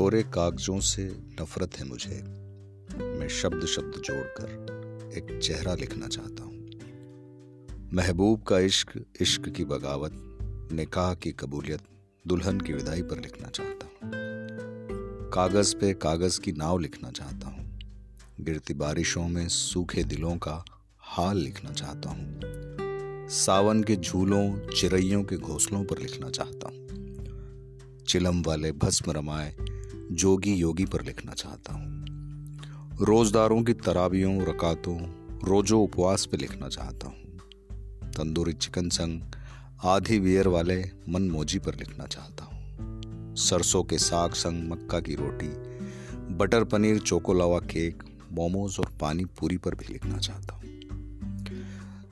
कोरे कागजों से नफरत है मुझे। मैं शब्द शब्द जोड़कर एक चेहरा लिखना चाहता हूँ। महबूब का इश्क इश्क की बगावत, निकाह की कबूलियत, दुल्हन की विदाई पर लिखना चाहता हूँ। कागज़ पे कागज़ की नाव लिखना चाहता हूँ। गिरती बारिशों में सूखे दिलों का हाल लिखना चाहता हूँ। सावन के झूलों चिड़ैयों के घोंसलों पर लिखना चाहता हूँ। चिलम वाले भस्म रमाए जोगी योगी पर लिखना चाहता हूँ। रोजदारों की तराबियों, रकातों, रोजो उपवास पर लिखना चाहता हूँ। तंदूरी चिकन संग, आधी बियर वाले मन मोजी पर लिखना चाहता हूँ। सरसों के साग संग मक्का की रोटी, butter paneer, choco lava cake, momos और पानी पूरी पर भी लिखना चाहता हूँ।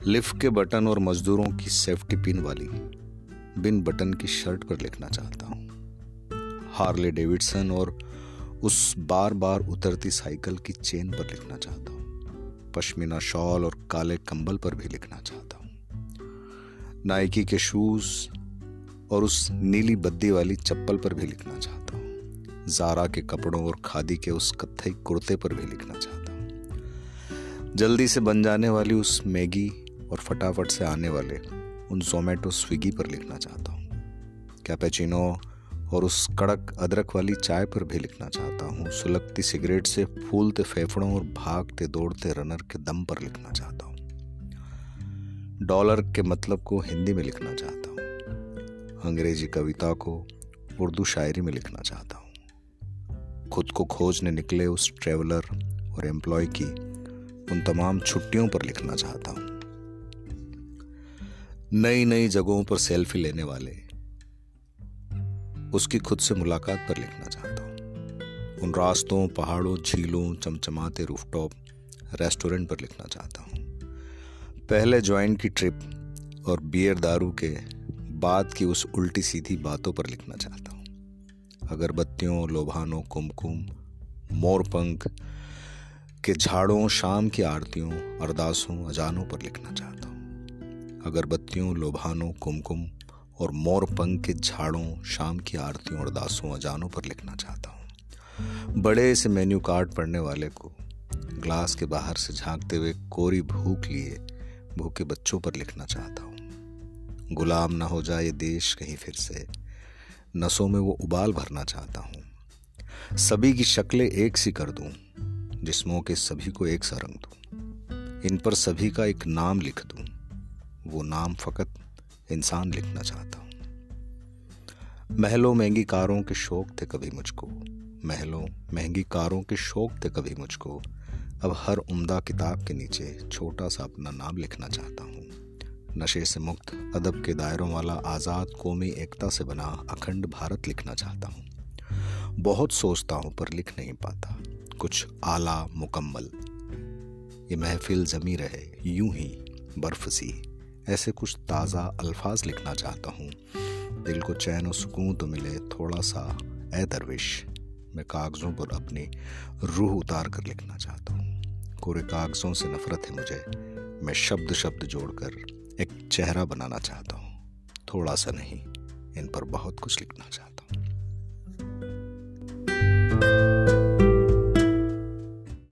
लिफ्ट के बटन और मजदूरों की सेफ्टी पिन वाली, बिन बटन की शर्ट पर लिखना चाहता हूँ। हार्ले डेविडसन और उस बार बार उतरती साइकिल की चेन पर लिखना चाहता हूँ। पश्मीना शॉल और काले कंबल पर भी लिखना चाहता हूँ। नाइकी के शूज़ और उस नीली बद्दी वाली चप्पल पर भी लिखना चाहता हूँ। जारा के कपड़ों और खादी के उस कत्थई कुर्ते पर भी लिखना चाहता हूँ। जल्दी से बन जाने वाली उस मैगी और फटाफट से आने वाले उन जोमेटो स्विगी पर लिखना चाहता हूँ। कैपेचिनो और उस कड़क अदरक वाली चाय पर भी लिखना चाहता हूँ। सुलगती सिगरेट से फूलते फेफड़ों और भागते दौड़ते रनर के दम पर लिखना चाहता हूँ। डॉलर के मतलब को हिंदी में लिखना चाहता हूँ। अंग्रेज़ी कविता को उर्दू शायरी में लिखना चाहता हूँ। खुद को खोजने निकले उस ट्रेवलर और एम्प्लॉय की उन तमाम छुट्टियों पर लिखना चाहता हूँ। नई नई जगहों पर सेल्फी लेने वाले उसकी खुद से मुलाकात पर लिखना चाहता हूँ। उन रास्तों, पहाड़ों, झीलों, चमचमाते रूफटॉप रेस्टोरेंट पर लिखना चाहता हूँ। पहले ज्वाइंट की ट्रिप और बियर दारू के बाद की उस उल्टी सीधी बातों पर लिखना चाहता हूँ। अगरबत्तियों, लोभानों, कुमकुम मोरपंख के झाड़ों, शाम की आरतियों, अरदासों, अजानों पर लिखना चाहता हूँ। अगरबत्तियों, लोभानों, कुमकुम और मोर पंख के झाड़ों, शाम की आरतियों और दासों अजानों पर लिखना चाहता हूँ। बड़े से मेन्यू कार्ड पढ़ने वाले को, ग्लास के बाहर से झांकते हुए कोरी भूख लिए, भूखे बच्चों पर लिखना चाहता हूँ। गुलाम ना हो जाए ये देश कहीं फिर से। नसों में वो उबाल भरना चाहता हूँ। सभी की शक्लें एक सी कर दूँ, जिस्मों के सभी को एक सा रंग दूँ। इन पर सभी का एक नाम लिख दूँ, वो नाम फकत इंसान लिखना चाहता हूँ। महलों महँगी कारों के शौक थे कभी मुझको। महलों महँगी कारों के शौक थे कभी मुझको। अब हर उम्दा किताब के नीचे छोटा सा अपना नाम लिखना चाहता हूँ। नशे से मुक्त, अदब के दायरों वाला, आज़ाद, कौमी एकता से बना, अखंड भारत लिखना चाहता हूँ। बहुत सोचता हूँ पर लिख नहीं पाता। कुछ आला मुकम्मल। ये महफिल जमी रहे, यूँ ही, बर्फ़ सी। ऐसे कुछ ताज़ा अल्फाज लिखना चाहता हूँ। दिल को चैन और सुकून तो मिले थोड़ा सा। ए दरविश, मैं कागज़ों पर अपनी रूह उतार कर लिखना चाहता हूँ। कोरे कागज़ों से नफरत है मुझे। मैं शब्द शब्द जोड़कर एक चेहरा बनाना चाहता हूँ। थोड़ा सा नहीं, इन पर बहुत कुछ लिखना चाहता हूँ।